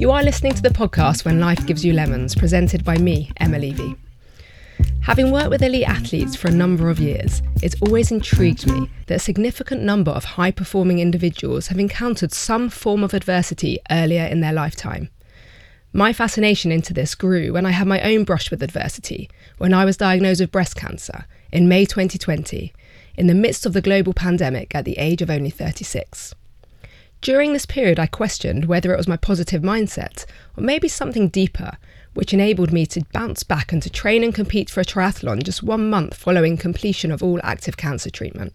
You are listening to the podcast When Life Gives You Lemons, presented by me, Emma Levy. Having worked with elite athletes for a number of years, it's always intrigued me that a significant number of high performing individuals have encountered some form of adversity earlier in their lifetime. My fascination into this grew when I had my own brush with adversity when I was diagnosed with breast cancer in May 2020, in the midst of the global pandemic at the age of only 36. During this period, I questioned whether it was my positive mindset or maybe something deeper, which enabled me to bounce back and to train and compete for a triathlon just one month following completion of all active cancer treatment.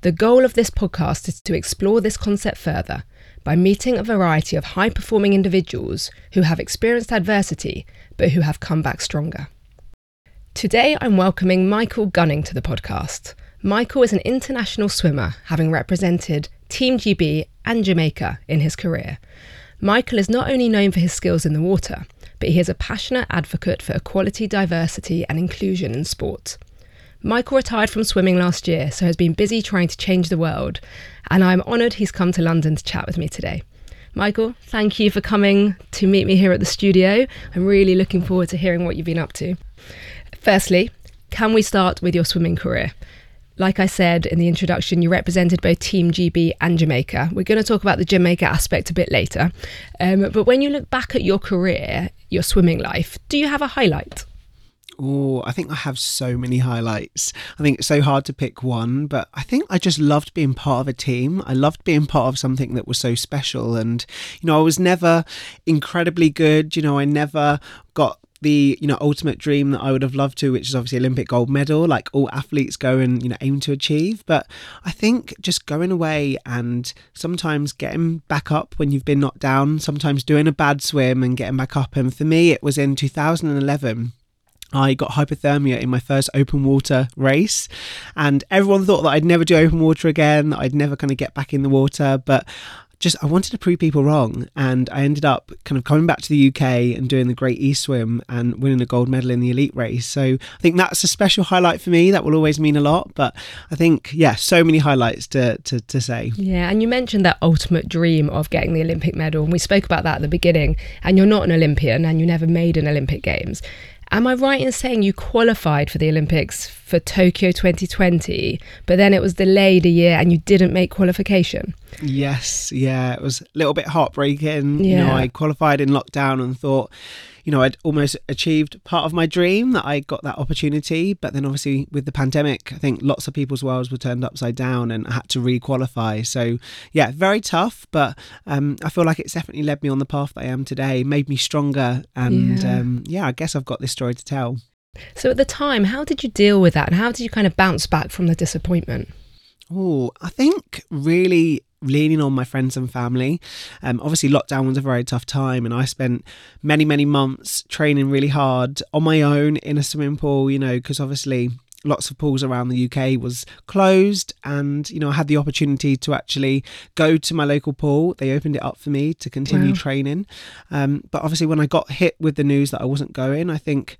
The goal of this podcast is to explore this concept further by meeting a variety of high performing individuals who have experienced adversity but who have come back stronger. Today, I'm welcoming Michael Gunning to the podcast. Michael is an international swimmer, having represented Team GB and Jamaica in his career. Michael is not only known for his skills in the water, but he is a passionate advocate for equality, diversity, and inclusion in sport. Michael retired from swimming last year, so has been busy trying to change the world, and I'm honoured he's come to London to chat with me today. Michael, thank you for coming to meet me here at the studio. I'm really looking forward to hearing what you've been up to. Firstly, can we start with your swimming career? Like I said in the introduction, you represented both Team GB and Jamaica. We're going to talk about the Jamaica aspect a bit later. Um, but when you look back at your career, your swimming life, do you have a highlight? Oh, I think I have so many highlights. I think it's so hard to pick one, but I think I just loved being part of a team. I loved being part of something that was so special. And, you know, I was never incredibly good. You know, I never got the you know ultimate dream that I would have loved to, which is obviously Olympic gold medal, like all athletes go and you know aim to achieve. But I think just going away and sometimes getting back up when you've been knocked down, sometimes doing a bad swim and getting back up. And for me, it was in 2011. I got hypothermia in my first open water race, and everyone thought that I'd never do open water again, that I'd never kind of get back in the water. But just I wanted to prove people wrong, and I ended up kind of coming back to the UK and doing the Great East Swim and winning a gold medal in the elite race. So I think that's a special highlight for me. That will always mean a lot. But I think yeah, so many highlights to to, to say. Yeah, and you mentioned that ultimate dream of getting the Olympic medal, and we spoke about that at the beginning. And you're not an Olympian, and you never made an Olympic Games. Am I right in saying you qualified for the Olympics for Tokyo 2020, but then it was delayed a year and you didn't make qualification? Yes, yeah, it was a little bit heartbreaking. Yeah. You know, I qualified in lockdown and thought, you know, I'd almost achieved part of my dream that I got that opportunity. But then obviously with the pandemic, I think lots of people's worlds were turned upside down and I had to re-qualify. So yeah, very tough, but um, I feel like it's definitely led me on the path that I am today, made me stronger. And yeah, um, yeah I guess I've got this story to tell. So at the time, how did you deal with that and how did you kind of bounce back from the disappointment? Oh, I think really leaning on my friends and family. Um, obviously, lockdown was a very tough time, and I spent many, many months training really hard on my own in a swimming pool, you know, because obviously lots of pools around the UK was closed and you know I had the opportunity to actually go to my local pool they opened it up for me to continue wow. training um, but obviously when I got hit with the news that I wasn't going I think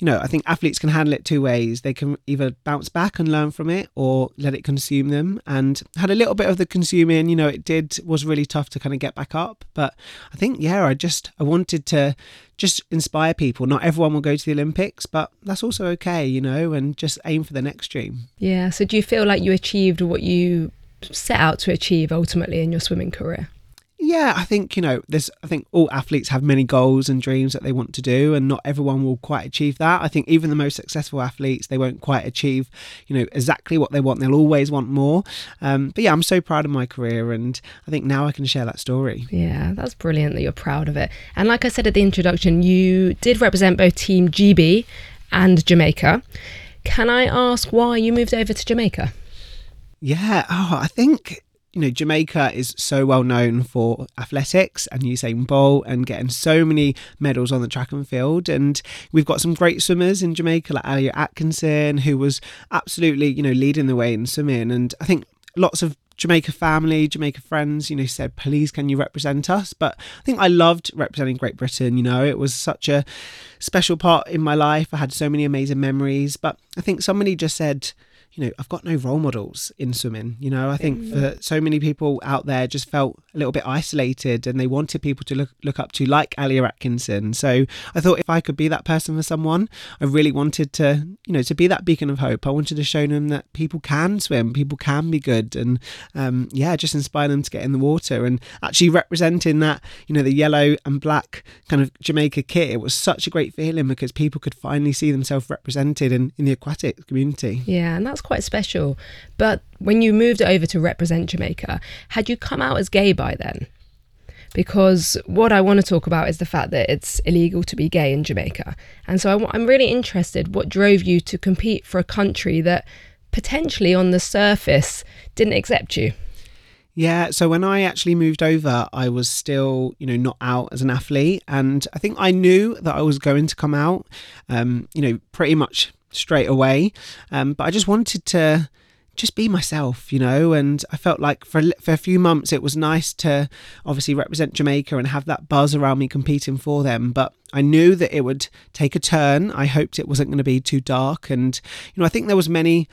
you know, I think athletes can handle it two ways. They can either bounce back and learn from it or let it consume them. And had a little bit of the consuming, you know, it did was really tough to kind of get back up. But I think, yeah, I just I wanted to just inspire people. Not everyone will go to the Olympics, but that's also okay, you know, and just aim for the next dream. Yeah. So do you feel like you achieved what you set out to achieve ultimately in your swimming career? Yeah, I think, you know, there's I think all athletes have many goals and dreams that they want to do and not everyone will quite achieve that. I think even the most successful athletes, they won't quite achieve, you know, exactly what they want. They'll always want more. Um, but yeah, I'm so proud of my career and I think now I can share that story. Yeah, that's brilliant that you're proud of it. And like I said at the introduction, you did represent both Team GB and Jamaica. Can I ask why you moved over to Jamaica? Yeah, oh, I think you know, Jamaica is so well known for athletics and Usain Bolt and getting so many medals on the track and field. And we've got some great swimmers in Jamaica, like Alia Atkinson, who was absolutely, you know, leading the way in swimming. And I think lots of Jamaica family, Jamaica friends, you know, said, please, can you represent us? But I think I loved representing Great Britain. You know, it was such a special part in my life. I had so many amazing memories. But I think somebody just said, you know, I've got no role models in swimming. You know, I think for so many people out there just felt a little bit isolated and they wanted people to look, look up to, like Alia Atkinson. So I thought if I could be that person for someone, I really wanted to, you know, to be that beacon of hope. I wanted to show them that people can swim, people can be good, and um, yeah, just inspire them to get in the water. And actually representing that, you know, the yellow and black kind of Jamaica kit, it was such a great feeling because people could finally see themselves represented in, in the aquatic community. Yeah, and that's quite special. But when you moved over to represent Jamaica, had you come out as gay by then? Because what I want to talk about is the fact that it's illegal to be gay in Jamaica. And so I'm really interested what drove you to compete for a country that potentially on the surface didn't accept you. Yeah, so when I actually moved over, I was still, you know, not out as an athlete, and I think I knew that I was going to come out, um, you know, pretty much straight away. Um, but I just wanted to just be myself, you know. And I felt like for for a few months it was nice to obviously represent Jamaica and have that buzz around me competing for them. But I knew that it would take a turn. I hoped it wasn't going to be too dark, and you know, I think there was many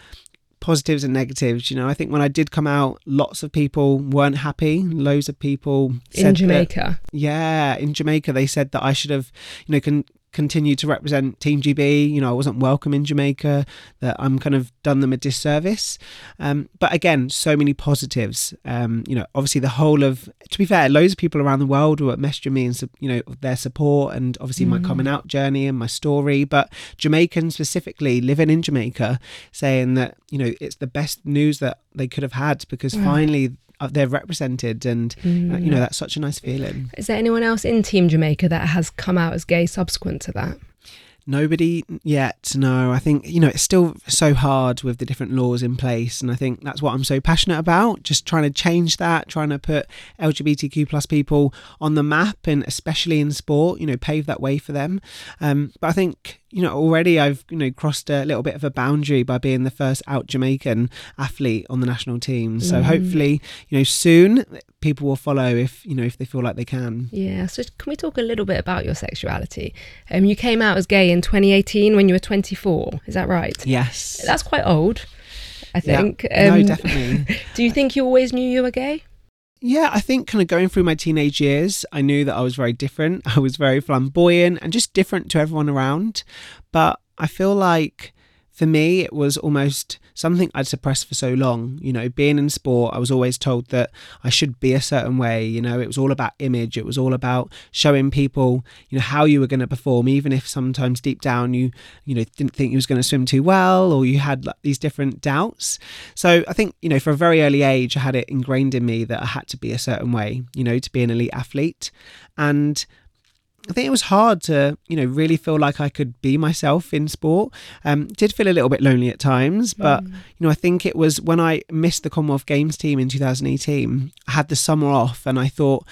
positives and negatives. You know, I think when I did come out, lots of people weren't happy. Loads of people in Jamaica. That, yeah, in Jamaica, they said that I should have, you know, can continue to represent Team GB. You know, I wasn't welcome in Jamaica, that I'm kind of done them a disservice. Um, but again, so many positives. Um, you know, obviously the whole of, to be fair, loads of people around the world were messaging me and, you know, their support and obviously mm. my coming out journey and my story. But Jamaicans specifically living in Jamaica saying that, you know, it's the best news that they could have had because finally they're represented and mm. uh, you know mm. that's such a nice feeling is there anyone else in team jamaica that has come out as gay subsequent to that Nobody yet. No, I think you know it's still so hard with the different laws in place, and I think that's what I'm so passionate about. Just trying to change that, trying to put LGBTQ plus people on the map, and especially in sport, you know, pave that way for them. Um, but I think you know, already I've, you know, crossed a little bit of a boundary by being the first out Jamaican athlete on the national team. So mm. hopefully, you know, soon people will follow if, you know, if they feel like they can. Yeah. So can we talk a little bit about your sexuality? Um, you came out as gay in 2018 when you were 24. Is that right? Yes. That's quite old, I think. Yeah. Um, no, definitely. do you think you always knew you were gay? Yeah, I think kind of going through my teenage years, I knew that I was very different. I was very flamboyant and just different to everyone around. But I feel like for me, it was almost something I'd suppressed for so long. You know, being in sport, I was always told that I should be a certain way. You know, it was all about image. It was all about showing people, you know, how you were going to perform, even if sometimes deep down you, you know, didn't think you was going to swim too well or you had like, these different doubts. So I think, you know, for a very early age, I had it ingrained in me that I had to be a certain way, you know, to be an elite athlete. And I think it was hard to, you know, really feel like I could be myself in sport. Um, did feel a little bit lonely at times, but mm. you know, I think it was when I missed the Commonwealth Games team in 2018. I had the summer off, and I thought,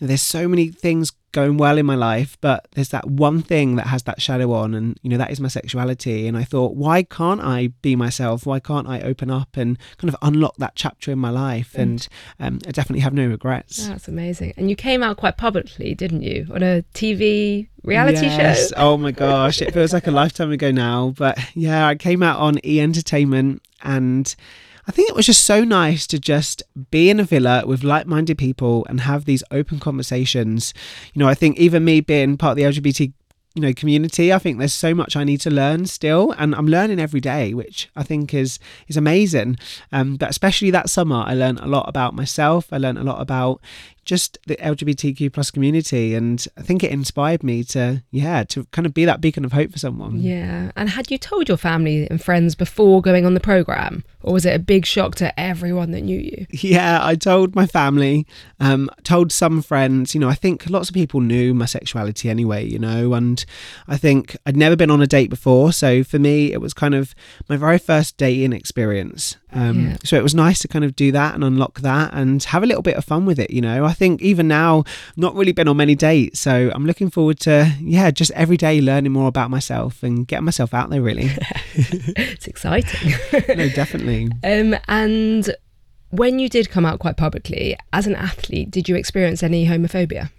know, there's so many things going well in my life, but there's that one thing that has that shadow on, and you know that is my sexuality. And I thought, why can't I be myself? Why can't I open up and kind of unlock that chapter in my life? Mm. And um, I definitely have no regrets. That's amazing. And you came out quite publicly, didn't you, on a TV reality yes. show? Oh my gosh, it feels like a lifetime ago now. But yeah, I came out on E Entertainment and I think it was just so nice to just be in a villa with like minded people and have these open conversations. You know, I think even me being part of the LGBT you know community i think there's so much i need to learn still. And i'm learning every day which i think is is amazing. Um, but especially that summer i learned a lot about myself. I learned a lot about just the LGBTQ plus community, and I think it inspired me to, yeah, to kind of be that beacon of hope for someone. Yeah. And had you told your family and friends before going on the program, or was it a big shock to everyone that knew you? Yeah, I told my family, um, told some friends. You know, I think lots of people knew my sexuality anyway. You know, and I think I'd never been on a date before, so for me, it was kind of my very first dating experience. Um, yeah. So it was nice to kind of do that and unlock that and have a little bit of fun with it. You know, I think even now, not really been on many dates. So I'm looking forward to, yeah, just every day learning more about myself and getting myself out there, really. it's exciting. no, definitely. Um, and when you did come out quite publicly, as an athlete, did you experience any homophobia?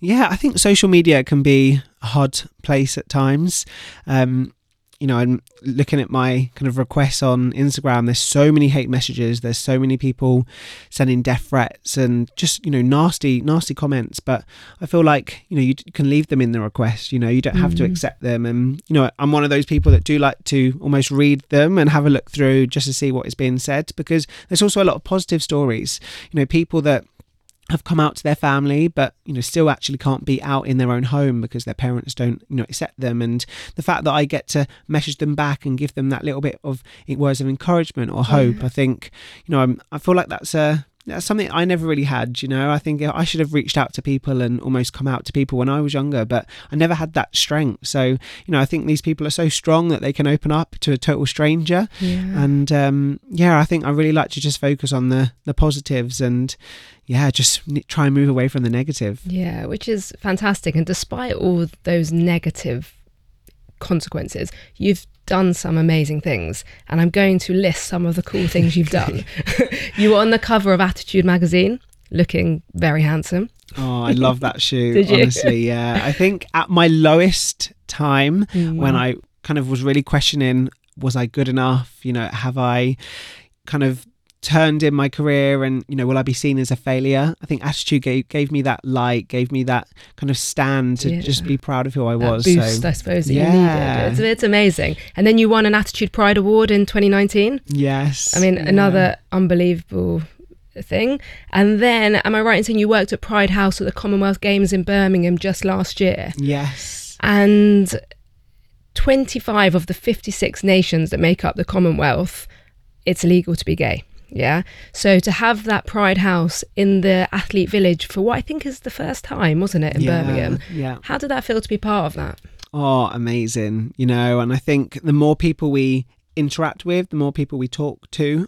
Yeah, I think social media can be a hard place at times. Um, you know, I'm looking at my kind of requests on Instagram. There's so many hate messages. There's so many people sending death threats and just you know nasty, nasty comments. But I feel like you know you can leave them in the request. You know, you don't have mm. to accept them. And you know, I'm one of those people that do like to almost read them and have a look through just to see what is being said because there's also a lot of positive stories. You know, people that have come out to their family but you know still actually can't be out in their own home because their parents don't you know accept them and the fact that I get to message them back and give them that little bit of words of encouragement or hope yeah. I think you know I'm, I feel like that's a that's something I never really had. You know, I think I should have reached out to people and almost come out to people when I was younger, but I never had that strength. So, you know, I think these people are so strong that they can open up to a total stranger. Yeah. And um, yeah, I think I really like to just focus on the the positives and yeah, just try and move away from the negative. Yeah, which is fantastic. And despite all those negative consequences, you've done some amazing things, and I'm going to list some of the cool things you've done. you were on the cover of Attitude magazine, looking very handsome. Oh, I love that shoe. honestly, yeah. I think at my lowest time, mm. when I kind of was really questioning, was I good enough? You know, have I kind of turned in my career and you know will i be seen as a failure? I think attitude gave, gave me that light gave me that kind of stand to yeah. just be proud of who i that was boost, so, i suppose yeah. you needed. It's, it's, amazing. And then you won an attitude pride award in 2019 yes. I mean yeah. another unbelievable thing. And then am i right in saying you worked at pride house at the commonwealth games in birmingham just last year? Yes. And 25 of the 56 nations that make up the commonwealth it's illegal to be gay yeah. So to have that Pride House in the athlete village for what I think is the first time, wasn't it, in yeah, Birmingham? Yeah. How did that feel to be part of that? Oh, amazing. You know, and I think the more people we interact with, the more people we talk to,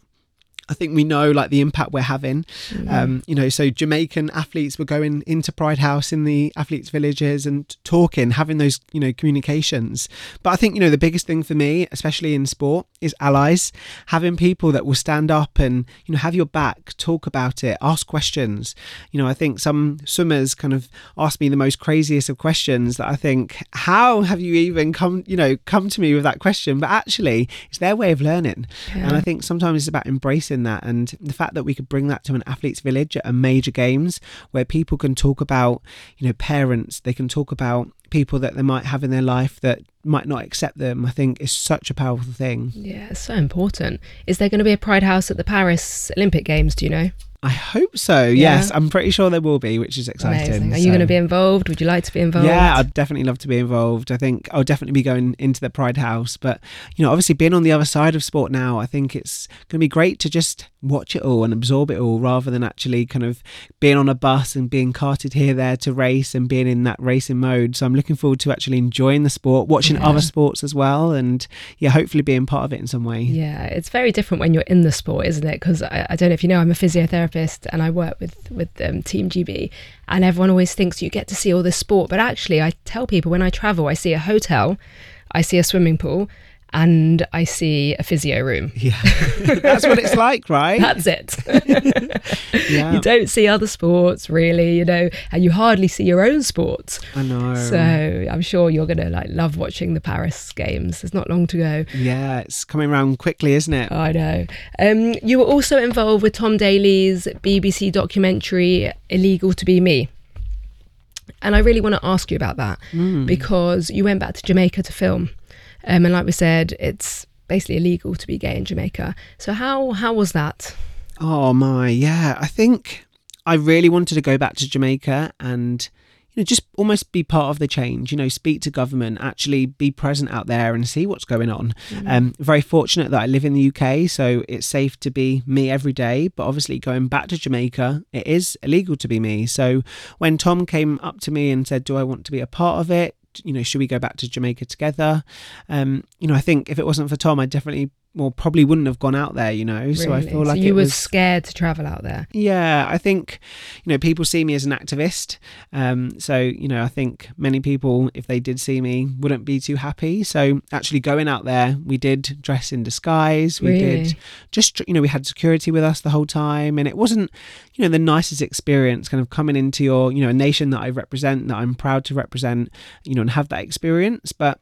I think we know like the impact we're having. Mm. Um, you know, so Jamaican athletes were going into Pride House in the athletes' villages and talking, having those you know communications. But I think you know the biggest thing for me, especially in sport, is allies. Having people that will stand up and you know have your back, talk about it, ask questions. You know, I think some swimmers kind of ask me the most craziest of questions that I think, how have you even come you know come to me with that question? But actually, it's their way of learning, yeah. and I think sometimes it's about embracing in that and the fact that we could bring that to an athletes village at a major games where people can talk about you know parents they can talk about people that they might have in their life that might not accept them i think is such a powerful thing. Yeah it's so important. Is there going to be a pride house at the paris olympic games do you know I hope so. Yeah. Yes, I'm pretty sure there will be, which is exciting. Amazing. Are so. you going to be involved? Would you like to be involved? Yeah, I'd definitely love to be involved. I think I'll definitely be going into the Pride House. But, you know, obviously being on the other side of sport now, I think it's going to be great to just watch it all and absorb it all rather than actually kind of being on a bus and being carted here, there to race and being in that racing mode. So I'm looking forward to actually enjoying the sport, watching yeah. other sports as well, and yeah, hopefully being part of it in some way. Yeah, it's very different when you're in the sport, isn't it? Because I, I, don't know if you know, I'm a physiotherapist and I work with with um, Team GB, and everyone always thinks you get to see all this sport, but actually, I tell people when I travel, I see a hotel, I see a swimming pool and I see a physio room. Yeah, that's what it's like, right? That's it. yeah. You don't see other sports really, you know, and you hardly see your own sports. I know. So I'm sure you're gonna like love watching the Paris games. There's not long to go. Yeah, it's coming around quickly, isn't it? I know. Um, you were also involved with Tom Daley's BBC documentary "Illegal to Be Me." And I really want to ask you about that mm. because you went back to Jamaica to film. Um, and like we said, it's basically illegal to be gay in Jamaica. So how how was that? Oh my, yeah. I think I really wanted to go back to Jamaica and you know just almost be part of the change. You know, speak to government, actually be present out there and see what's going on. Mm-hmm. Um, very fortunate that I live in the UK, so it's safe to be me every day. But obviously, going back to Jamaica, it is illegal to be me. So when Tom came up to me and said, "Do I want to be a part of it?" You know, should we go back to Jamaica together? Um, you know, I think if it wasn't for Tom, I'd definitely well probably wouldn't have gone out there you know? Really? so i feel like so you were was, scared to travel out there? Yeah i think you know people see me as an activist. Um, so you know i think many people if they did see me wouldn't be too happy. So actually going out there we did dress in disguise. We really? did just you know we had security with us the whole time. And it wasn't you know the nicest experience kind of coming into your you know a nation that i represent that i'm proud to represent you know and have that experience. But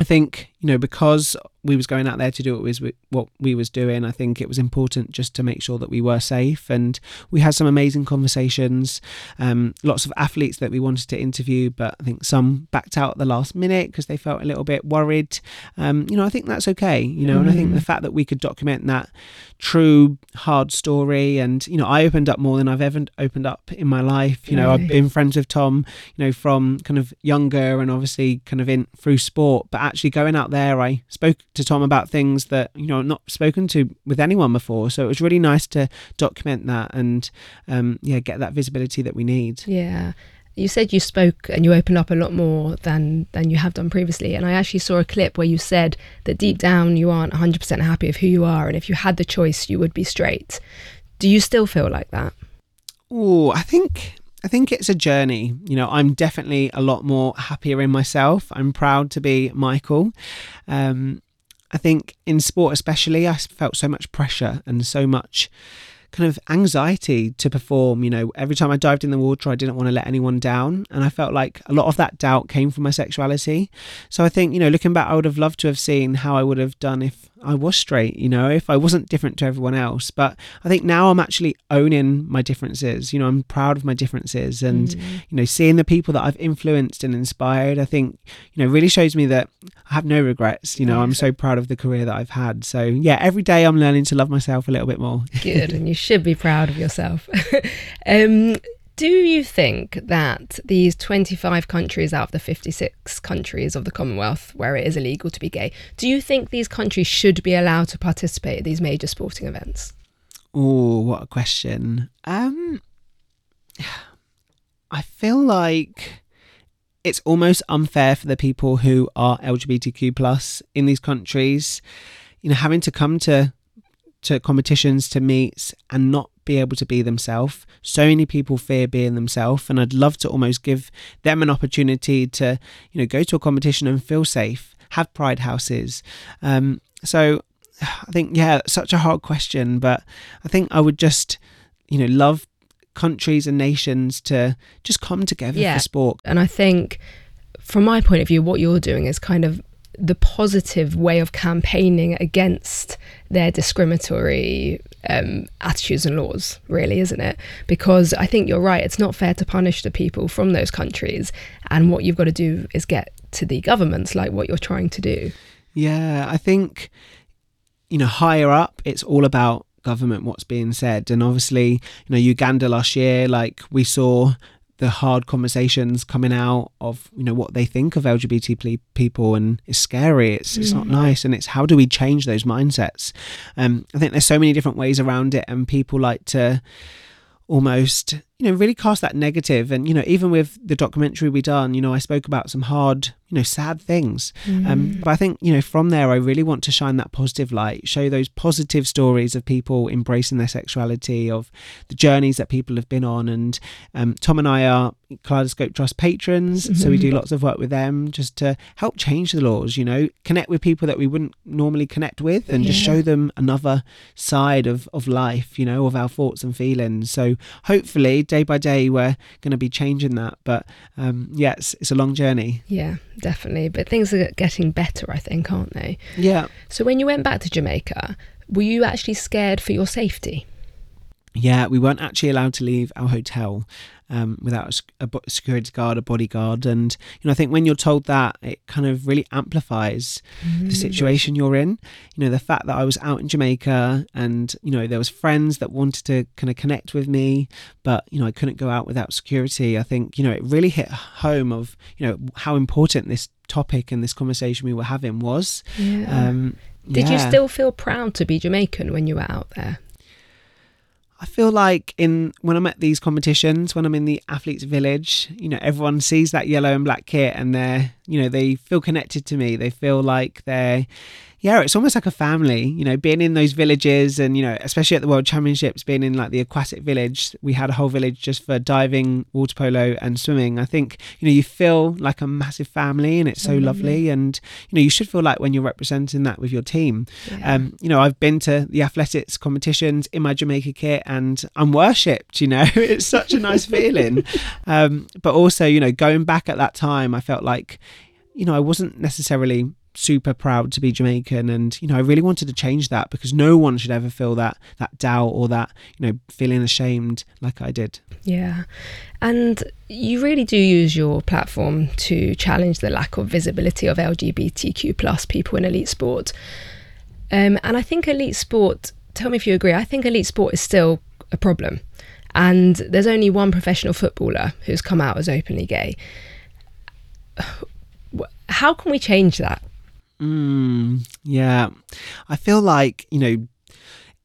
I think you know, because we was going out there to do what was what we was doing, I think it was important just to make sure that we were safe. And we had some amazing conversations. Um, lots of athletes that we wanted to interview, but I think some backed out at the last minute because they felt a little bit worried. Um, you know, I think that's okay. You know, mm. and I think the mm. fact that we could document that true hard story, and you know, I opened up more than I've ever opened up in my life. You know, I've been friends with Tom, you know, from kind of younger and obviously kind of in through sport, but actually going out there, I spoke to Tom about things that you know not spoken to with anyone before. So it was really nice to document that and um, yeah, get that visibility that we need. Yeah. You said you spoke and you opened up a lot more than than you have done previously, and I actually saw a clip where you said that deep down you aren't 100% happy with who you are, and if you had the choice, you would be straight. Do you still feel like that? Oh, I think I think it's a journey. You know, I'm definitely a lot more happier in myself. I'm proud to be Michael. Um, I think in sport, especially, I felt so much pressure and so much kind of anxiety to perform. You know, every time I dived in the water, I didn't want to let anyone down. And I felt like a lot of that doubt came from my sexuality. So I think, you know, looking back, I would have loved to have seen how I would have done if I was straight, you know, if I wasn't different to everyone else. But I think now I'm actually owning my differences. You know, I'm proud of my differences and, mm. you know, seeing the people that I've influenced and inspired, I think, you know, really shows me that I have no regrets. You know, I'm so proud of the career that I've had. So, yeah, every day I'm learning to love myself a little bit more. Good. and you should be proud of yourself. um, do you think that these 25 countries out of the 56 countries of the Commonwealth where it is illegal to be gay, do you think these countries should be allowed to participate in these major sporting events? Oh, what a question. Um I feel like it's almost unfair for the people who are LGBTQ plus in these countries, you know, having to come to to competitions, to meets, and not be able to be themselves. So many people fear being themselves, and I'd love to almost give them an opportunity to, you know, go to a competition and feel safe, have pride houses. Um, so I think, yeah, such a hard question, but I think I would just, you know, love countries and nations to just come together yeah. for sport. And I think, from my point of view, what you're doing is kind of the positive way of campaigning against their discriminatory um, attitudes and laws, really, isn't it? Because I think you're right, it's not fair to punish the people from those countries. And what you've got to do is get to the governments, like what you're trying to do. Yeah, I think, you know, higher up, it's all about government what's being said and obviously you know uganda last year like we saw the hard conversations coming out of you know what they think of LGBT people, and it's scary. It's it's not mm. nice, and it's how do we change those mindsets? Um, I think there's so many different ways around it, and people like to almost you know really cast that negative and you know even with the documentary we done you know i spoke about some hard you know sad things um, mm. um, but i think you know from there i really want to shine that positive light show those positive stories of people embracing their sexuality of the journeys that people have been on and um, tom and i are kaleidoscope trust patrons mm-hmm. so we do mm-hmm. lots of work with them just to help change the laws you know connect with people that we wouldn't normally connect with and yeah. just show them another side of, of life you know of our thoughts and feelings so hopefully day by day we're going to be changing that but um, yeah it's, it's a long journey yeah definitely. But things are getting better, I think, aren't they? Yeah. So when you went back to Jamaica, were you actually scared for your safety? Yeah, we weren't actually allowed to leave our hotel um, without a, a, security guard, a bodyguard, and you know I think when you're told that, it kind of really amplifies mm-hmm. the situation you're in. You know the fact that I was out in Jamaica, and you know there was friends that wanted to kind of connect with me, but you know I couldn't go out without security. I think you know it really hit home of you know how important this topic and this conversation we were having was. Yeah. Um, Did yeah. you still feel proud to be Jamaican when you were out there? I feel like in when I'm at these competitions, when I'm in the athletes village, you know, everyone sees that yellow and black kit and they're, you know, they feel connected to me. They feel like they're yeah, it's almost like a family, you know, being in those villages and, you know, especially at the World Championships, being in like the aquatic village, we had a whole village just for diving, water polo and swimming. I think, you know, you feel like a massive family and it's so mm-hmm. lovely. And, you know, you should feel like when you're representing that with your team. Yeah. Um, you know, I've been to the athletics competitions in my Jamaica kit and I'm worshipped, you know, it's such a nice feeling. Um, but also, you know, going back at that time, I felt like, you know, I wasn't necessarily super proud to be Jamaican and you know I really wanted to change that because no one should ever feel that that doubt or that you know feeling ashamed like I did. Yeah. And you really do use your platform to challenge the lack of visibility of LGBTQ plus people in elite sport. Um, and I think elite sport, tell me if you agree, I think elite sport is still a problem. And there's only one professional footballer who's come out as openly gay. How can we change that? Mm, yeah. I feel like, you know,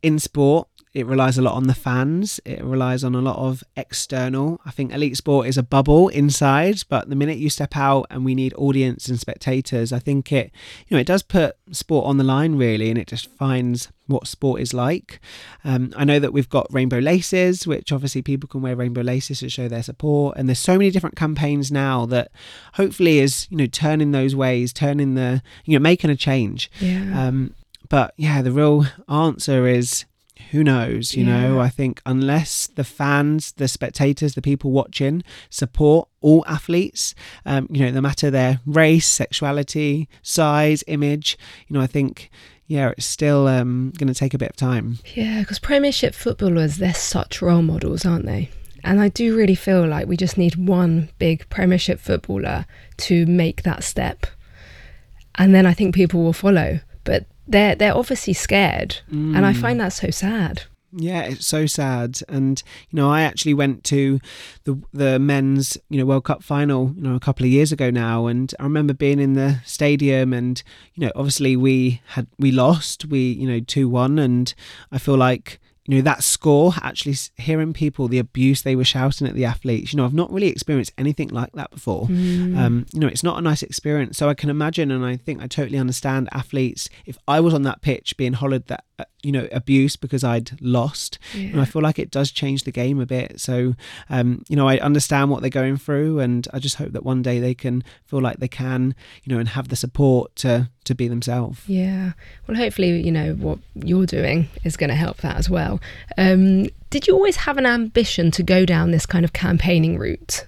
in sport, it relies a lot on the fans. It relies on a lot of external. I think elite sport is a bubble inside, but the minute you step out and we need audience and spectators, I think it, you know, it does put sport on the line really, and it just finds what sport is like. Um, I know that we've got rainbow laces, which obviously people can wear rainbow laces to show their support, and there's so many different campaigns now that hopefully is you know turning those ways, turning the you know making a change. Yeah. Um, but yeah, the real answer is who knows you Yeah. know i think unless the fans the spectators the people watching support all athletes um, you know no matter their race sexuality size image you know i think yeah it's still um, going to take a bit of time Yeah, because Premiership footballers, they're such role models, aren't they? And I do really feel like we just need one big Premiership footballer to make that step. And then I think people will follow. But they're they're obviously scared. And I find mm. that so sad. Yeah, it's so sad. And you know, I actually went to the the men's you know World Cup final you know a couple of years ago now, and I remember being in the stadium, and you know, obviously we had we lost, we you know two one, and I feel like you know that score actually hearing people the abuse they were shouting at the athletes you know i've not really experienced anything like that before. Um, you know it's not a nice experience. So i can imagine and i think i totally understand athletes if i was on that pitch being hollered that uh, you know abuse because i'd lost and i feel like it does change the game a bit so um, you know i understand what they're going through and i just hope that one day they can feel like they can you know and have the support to to be themselves Yeah. Well, hopefully, you know, what you're doing is going to help that as well. Um, did you always have an ambition to go down this kind of campaigning route?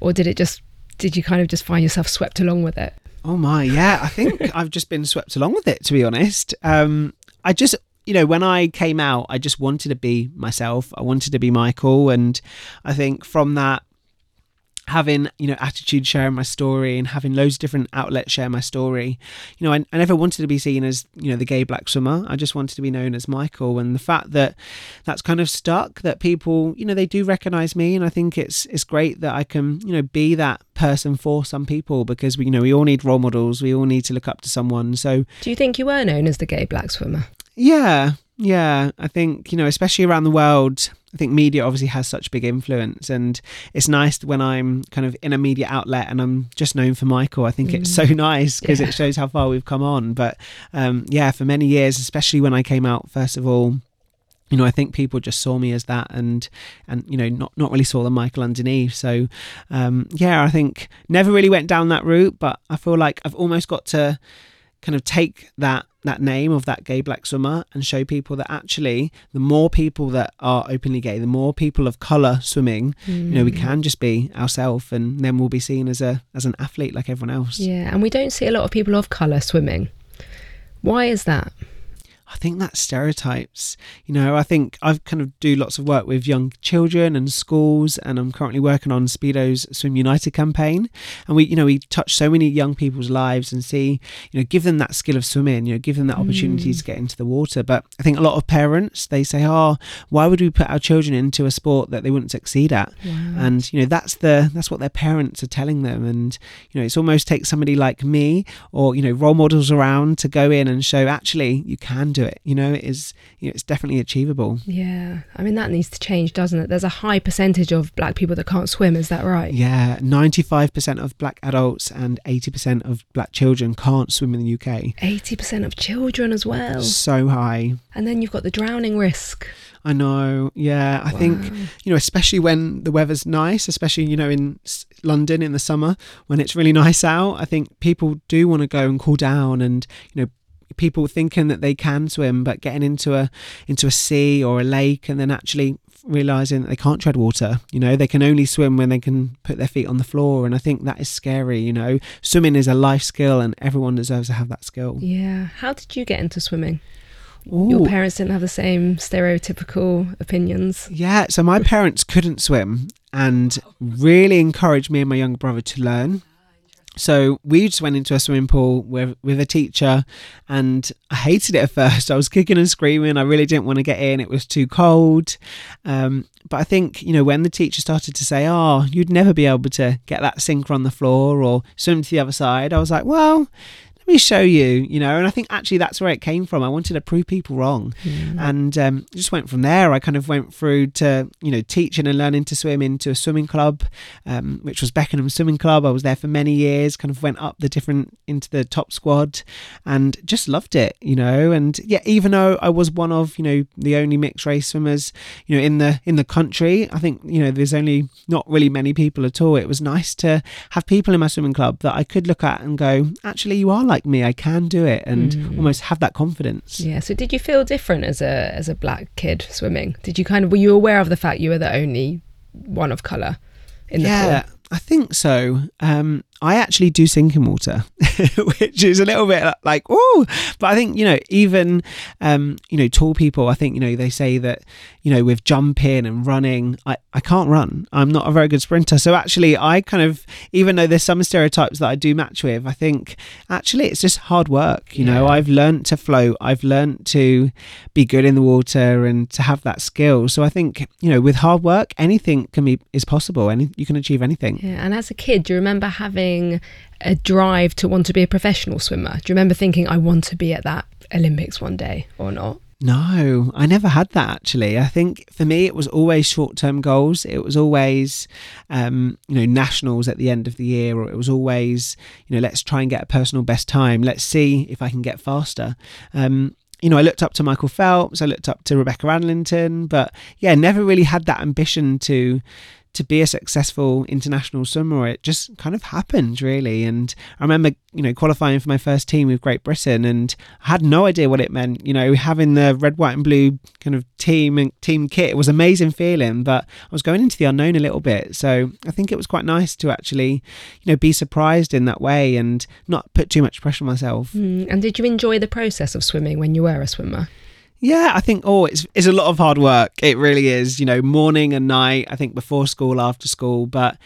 Or did it just, did you kind of just find yourself swept along with it? Oh my, yeah. I think I've just been swept along with it, to be honest. Um, I just, you know, when I came out, I just wanted to be myself. I wanted to be Michael. And I think from that, having, you know, attitude sharing my story and having loads of different outlets share my story, you know, I, I never wanted to be seen as, you know, the gay black swimmer. I just wanted to be known as Michael. And the fact that that's kind of stuck, that people, you know, they do recognize me. And I think it's, it's great that I can, you know, be that person for some people because we, you know, we all need role models. We all need to look up to someone. So, Do you think you were known as the gay black swimmer? yeah, yeah. I think, you know, especially around the world, I think media obviously has such big influence. And it's nice when I'm kind of in a media outlet and I'm just known for Michael. I think it's so nice because Yeah. it shows how far we've come on. But um, yeah, for many years, especially when I came out, first of all, you know, I think people just saw me as that, and and you know, not not really saw the Michael underneath. So, um, yeah, I think never really went down that route, but I feel like I've almost got to kind of take that that name of that gay black swimmer and show people that actually the more people that are openly gay the more people of color swimming you know we hmm. can just be ourselves and then we'll be seen as a as an athlete like everyone else Yeah. And we don't see a lot of people of colour swimming. Why is that? I think that's stereotypes. You know, I think I've kind of do lots of work with young children and schools, and I'm currently working on Speedo's Swim United campaign. And we, you know, we touch so many young people's lives and see, you know, give them that skill of swimming, you know, give them that opportunity to mm. get into the water. But I think a lot of parents they say, oh, why would we put our children into a sport that they wouldn't succeed at? And you know, that's the that's what their parents are telling them. And you know, it's almost takes somebody like me or you know role models around to go in and show actually you can do it. You know, it is you know it's definitely achievable. Yeah. I mean, that needs to change, doesn't it? There's a high percentage of black people that can't swim. Is that right? Yeah, ninety five percent of black adults and eighty percent of black children can't swim in the UK. 80% of children as well. So high. And then you've got the drowning risk. I know. Yeah, I think you know, especially when the weather's nice, especially you know in London in the summer when it's really nice out. I think people do want to go and cool down, and you know, people thinking that they can swim, but getting into a into a sea or a lake and then actually realizing that they can't tread water. You know, they can only swim when they can put their feet on the floor. And I think that is scary. You know, swimming is a life skill and everyone deserves to have that skill. Yeah. How did you get into swimming? Ooh. Your parents didn't have the same stereotypical opinions. Yeah, so my parents couldn't swim and really encouraged me and my younger brother to learn. So we just went into a swimming pool with with a teacher, and I hated it at first. I was kicking and screaming. I really didn't want to get in. It was too cold. Um, but I think you know when the teacher started to say, "Oh, you'd never be able to get that sinker on the floor or swim to the other side," I was like, "Well, me show you, you know. And I think actually that's where it came from. I wanted to prove people wrong, mm. and um, just went from there. I kind of went through to you know teaching and learning to swim into a swimming club, um, which was Beckenham Swimming Club. I was there for many years. Kind of went up the different into the top squad, and just loved it, you know. And yeah, even though I was one of you know the only mixed race swimmers, you know in the in the country, I think you know there's only not really many people at all. It was nice to have people in my swimming club that I could look at and go, actually, you are like like me, I can do it, and mm. almost have that confidence. Yeah. So, did you feel different as a as a black kid swimming? Did you kind of were you aware of the fact you were the only one of color in the yeah, pool? I think so. Um, I actually do sink in water, which is a little bit like, oh, but I think, you know, even, um, you know, tall people, I think, you know, they say that, you know, with jumping and running, I, I can't run. I'm not a very good sprinter. So actually, I kind of, even though there's some stereotypes that I do match with, I think actually it's just hard work. You yeah. know, I've learned to float, I've learned to be good in the water and to have that skill. So I think, you know, with hard work, anything can be, is possible and you can achieve anything. Yeah. And as a kid, do you remember having, a drive to want to be a professional swimmer? Do you remember thinking, I want to be at that Olympics one day or not? No, I never had that actually. I think for me, it was always short term goals. It was always, um, you know, nationals at the end of the year, or it was always, you know, let's try and get a personal best time. Let's see if I can get faster. Um, you know, I looked up to Michael Phelps, I looked up to Rebecca Adlington, but yeah, never really had that ambition to to be a successful international swimmer. It just kind of happened, really. And I remember, you know, qualifying for my first team with Great Britain, and I had no idea what it meant. You know, having the red, white, and blue kind of team and team kit was amazing feeling, but I was going into the unknown a little bit. So I think it was quite nice to actually, you know, be surprised in that way and not put too much pressure on myself. Mm, and did you enjoy the process of swimming when you were a swimmer? Yeah, I think oh, it's it's a lot of hard work. It really is. You know, morning and night. I think before school, after school, but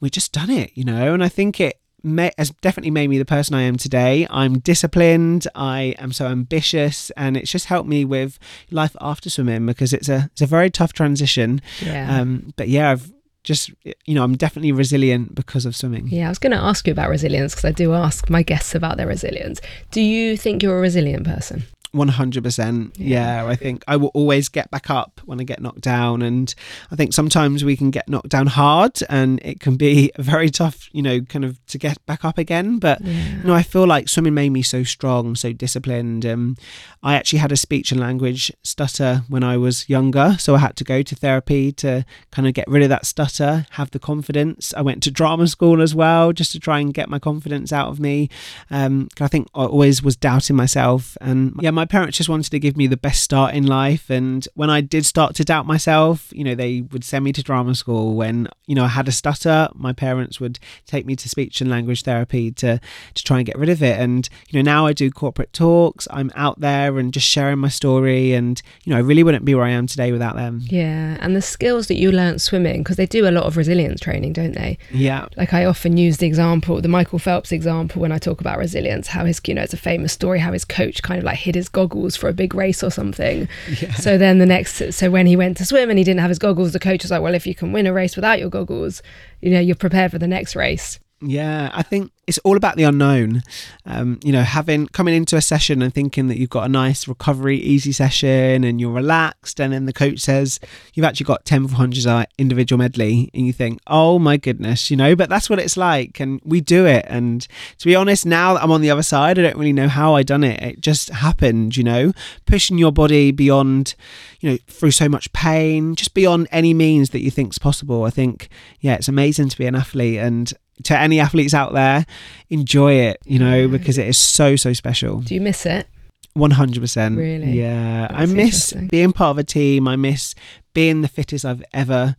we just done it. You know, and I think it may, has definitely made me the person I am today. I'm disciplined. I am so ambitious, and it's just helped me with life after swimming because it's a it's a very tough transition. Yeah. Um, but yeah, I've just you know i'm definitely resilient because of swimming yeah i was going to ask you about resilience because i do ask my guests about their resilience do you think you're a resilient person 100% yeah. yeah. i think i will always get back up when i get knocked down and i think sometimes we can get knocked down hard and it can be very tough you know kind of to get back up again but yeah. you know i feel like swimming made me so strong so disciplined um, i actually had a speech and language stutter when i was younger so i had to go to therapy to kind of get rid of that stutter have the confidence i went to drama school as well just to try and get my confidence out of me um, i think i always was doubting myself and yeah my parents just wanted to give me the best start in life. And when I did start to doubt myself, you know, they would send me to drama school. When, you know, I had a stutter, my parents would take me to speech and language therapy to, to try and get rid of it. And, you know, now I do corporate talks, I'm out there and just sharing my story. And, you know, I really wouldn't be where I am today without them. Yeah. And the skills that you learnt swimming, because they do a lot of resilience training, don't they? Yeah. Like I often use the example, the Michael Phelps example, when I talk about resilience, how his, you know, it's a famous story, how his coach kind of like hid his goggles for a big race or something. Yeah. So then the next, so when he went to swim and he didn't have his goggles, the coach was like, well, if you can win a race without your goggles, you know, you're prepared for the next race. Yeah, I think it's all about the unknown. Um, you know, having coming into a session and thinking that you've got a nice recovery, easy session and you're relaxed, and then the coach says you've actually got 10 400 individual medley, and you think, oh my goodness, you know, but that's what it's like, and we do it. And to be honest, now that I'm on the other side, I don't really know how I done it. It just happened, you know, pushing your body beyond, you know, through so much pain, just beyond any means that you think's possible. I think, yeah, it's amazing to be an athlete and to any athletes out there, enjoy it, you know, because it is so, so special. Do you miss it? One hundred percent. Really? Yeah. I miss being part of a team. I miss being the fittest I've ever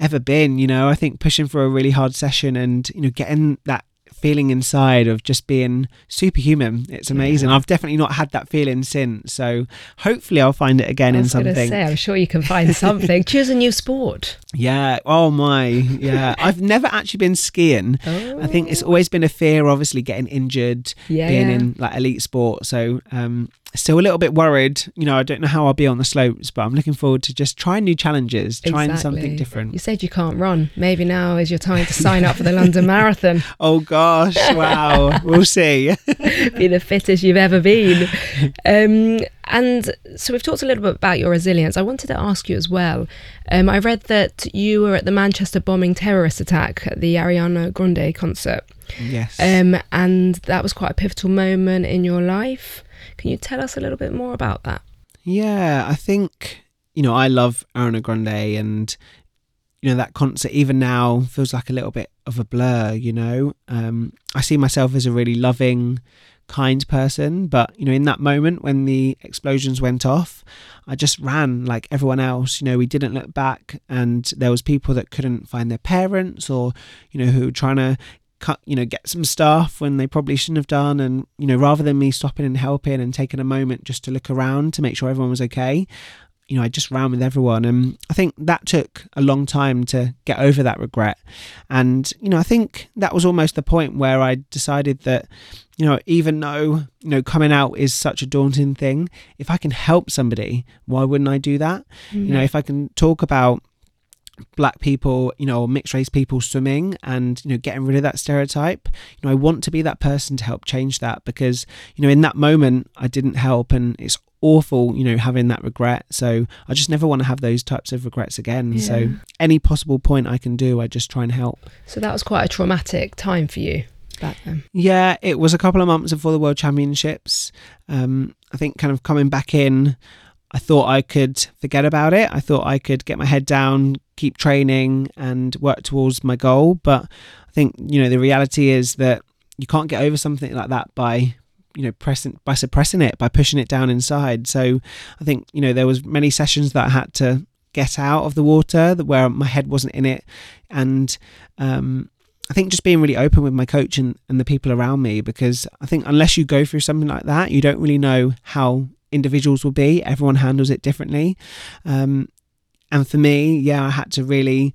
ever been. You know, I think pushing for a really hard session and you know getting that feeling inside of just being superhuman. It's amazing. Yeah. I've definitely not had that feeling since. So hopefully I'll find it again I in was going something. say, I'm sure you can find something. Choose a new sport. Yeah. Oh my. Yeah. I've never actually been skiing. Oh. I think it's always been a fear, obviously, getting injured, yeah, being yeah. in like elite sport. So, um, still a little bit worried. You know, I don't know how I'll be on the slopes, but I'm looking forward to just trying new challenges, trying something different. You said you can't run. Maybe now is your time to sign up for the London Marathon. Oh gosh. Wow. we'll see. Be the fittest you've ever been. Um, and so we've talked a little bit about your resilience. I wanted to ask you as well. Um, I read that you were at the Manchester bombing terrorist attack at the Ariana Grande concert, yes. um, and that was quite a pivotal moment in your life. Can you tell us a little bit more about that? Yeah, I think you know I love Ariana Grande, and you know that concert even now feels like a little bit of a blur. You know, um, I see myself as a really loving, kind person, but you know in that moment when the explosions went off, I just ran like everyone else. You know, we didn't look back, and there was people that couldn't find their parents, or you know who were trying to cut you know get some stuff when they probably shouldn't have done and you know rather than me stopping and helping and taking a moment just to look around to make sure everyone was okay you know i just ran with everyone. And i think that took a long time to get over that regret. And you know i think that was almost the point where i decided that you know even though you know coming out is such a daunting thing if i can help somebody why wouldn't i do that? You know mm-hmm. if i can talk about black people you know mixed race people swimming and you know getting rid of that stereotype. You know i want to be that person to help change that because you know in that moment i didn't help and it's awful you know having that regret. So i just never want to have those types of regrets again. So any possible point i can do i just try and help. So that was quite a traumatic time for you back then. Yeah, it was a couple of months before the World Championships. Um, I think kind of coming back in, I thought I could forget about it. I thought I could get my head down, keep training, and work towards my goal. But I think you know the reality is that you can't get over something like that by you know pressing by suppressing it by pushing it down inside. So I think you know there was many sessions that I had to get out of the water where my head wasn't in it, and um, I think just being really open with my coach and, and the people around me because I think unless you go through something like that, you don't really know how individuals will be. Everyone handles it differently. Um, and for me, yeah, I had to really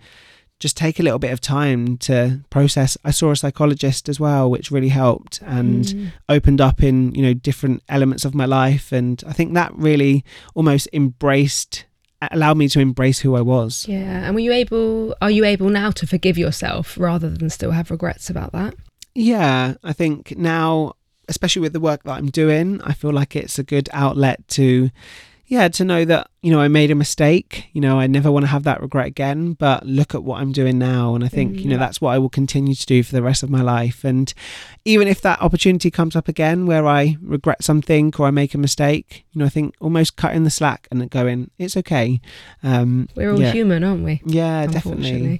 just take a little bit of time to process. I saw a psychologist as well, which really helped and Mm. opened up in, you know, different elements of my life. And I think that really almost embraced, allowed me to embrace who I was. Yeah, and were you able? Are you able now to forgive yourself rather than still have regrets about that? Yeah, I think now, especially with the work that I'm doing, I feel like it's a good outlet to, yeah, to know that, you know, I made a mistake. You know, I never want to have that regret again, but look at what I'm doing now. And I think, you know, Mm. that's what I will continue to do for the rest of my life. And even if that opportunity comes up again where I regret something or I make a mistake, you know, I think almost cutting the slack and going, it's okay. Um, We're all yeah. human, aren't we? Yeah, definitely.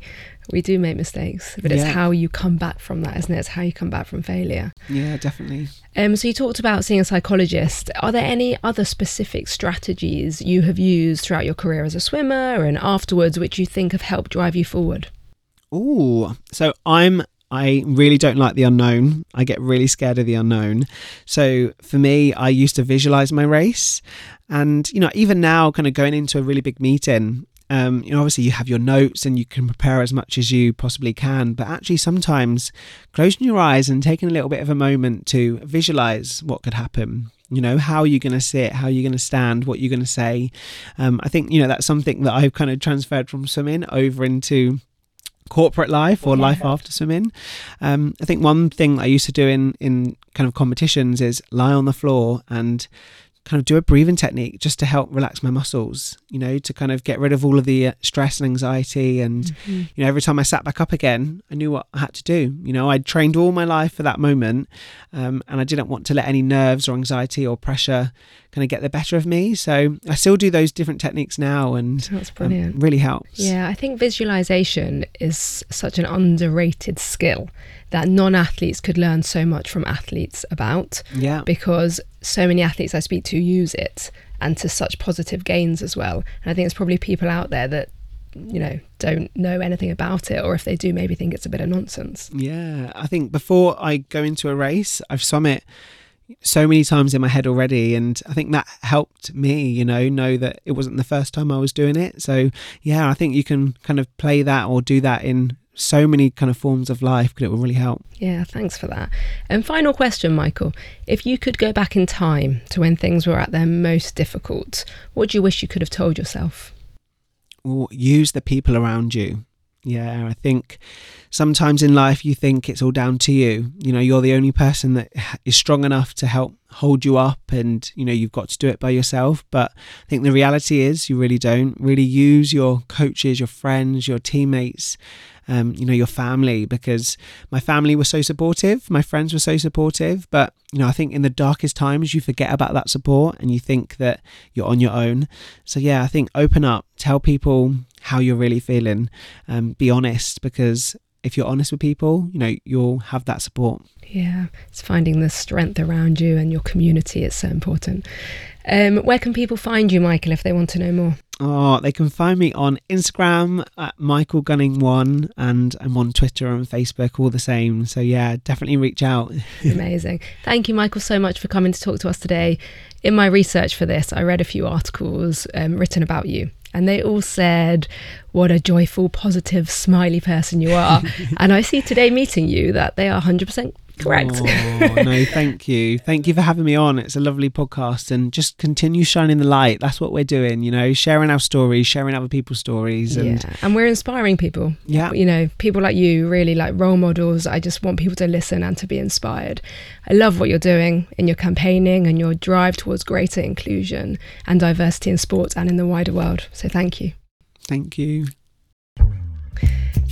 We do make mistakes, but it's Yeah. how you come back from that, isn't it? It's how you come back from failure. Yeah, definitely. Um, so you talked about seeing a psychologist. Are there any other specific strategies you have used throughout your career as a swimmer and afterwards, which you think have helped drive you forward? Oh, so I'm I really don't like the unknown. I get really scared of the unknown. So for me, I used to visualize my race, and you know, even now, kind of going into a really big meeting. Um, you know, obviously you have your notes and you can prepare as much as you possibly can, but actually sometimes closing your eyes and taking a little bit of a moment to visualize what could happen. You know, how are you're going to sit, how are you're going to stand, what are you're going to say. Um, I think you know that's something that I've kind of transferred from swimming over into corporate life or life after swimming. Um, I think one thing I used to do in in kind of competitions is lie on the floor and kind of do a breathing technique just to help relax my muscles. You know, to kind of get rid of all of the uh, stress and anxiety. And Mm-hmm. you know, every time I sat back up again, I knew what I had to do. You know, I'd trained all my life for that moment, um, and I didn't want to let any nerves or anxiety or pressure kind of get the better of me. So I still do those different techniques now, and That's um, brilliant. really helps. Yeah, I think visualization is such an underrated skill that non athletes could learn so much from athletes about yeah, because so many athletes I speak to use it and to such positive gains as well. And I think there's probably people out there that you know don't know anything about it or if they do maybe think it's a bit of nonsense. Yeah i think before i go into a race i've swum it so many times in my head already and i think that helped me you know know that it wasn't the first time i was doing it. So yeah i think you can kind of play that or do that in so many kind of forms of life because it will really help. Yeah, thanks for that. And final question, Michael. If you could go back in time to when things were at their most difficult, what do you wish you could have told yourself? Well, use the people around you. Yeah, I think sometimes in life you think it's all down to you. You know, you're the only person that is strong enough to help hold you up and, you know, you've got to do it by yourself. But I think the reality is you really don't. Really use your coaches, your friends, your teammates um, you know, your family because my family was so supportive, my friends were so supportive. But, you know, I think in the darkest times, you forget about that support and you think that you're on your own. So, yeah, I think open up, tell people how you're really feeling, um, be honest because if you're honest with people, you know, you'll have that support. Yeah, it's finding the strength around you and your community. It's so important. Um, where can people find you, Michael, if they want to know more? Oh, they can find me on Instagram at Michael Gunning One, and I'm on Twitter and Facebook, all the same. So yeah, definitely reach out. Amazing. Thank you, Michael, so much for coming to talk to us today. In my research for this, I read a few articles um, written about you, and they all said what a joyful, positive, smiley person you are. and I see today meeting you that they are 100% Correct. Oh, no, thank you. Thank you for having me on. It's a lovely podcast and just continue shining the light. That's what we're doing, you know, sharing our stories, sharing other people's stories. And, yeah. and we're inspiring people. Yeah. You know, people like you, really like role models. I just want people to listen and to be inspired. I love what you're doing in your campaigning and your drive towards greater inclusion and diversity in sports and in the wider world. So thank you. Thank you.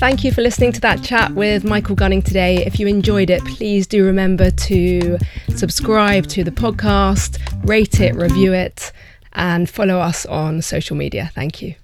Thank you for listening to that chat with Michael Gunning today. If you enjoyed it, please do remember to subscribe to the podcast, rate it, review it, and follow us on social media. Thank you.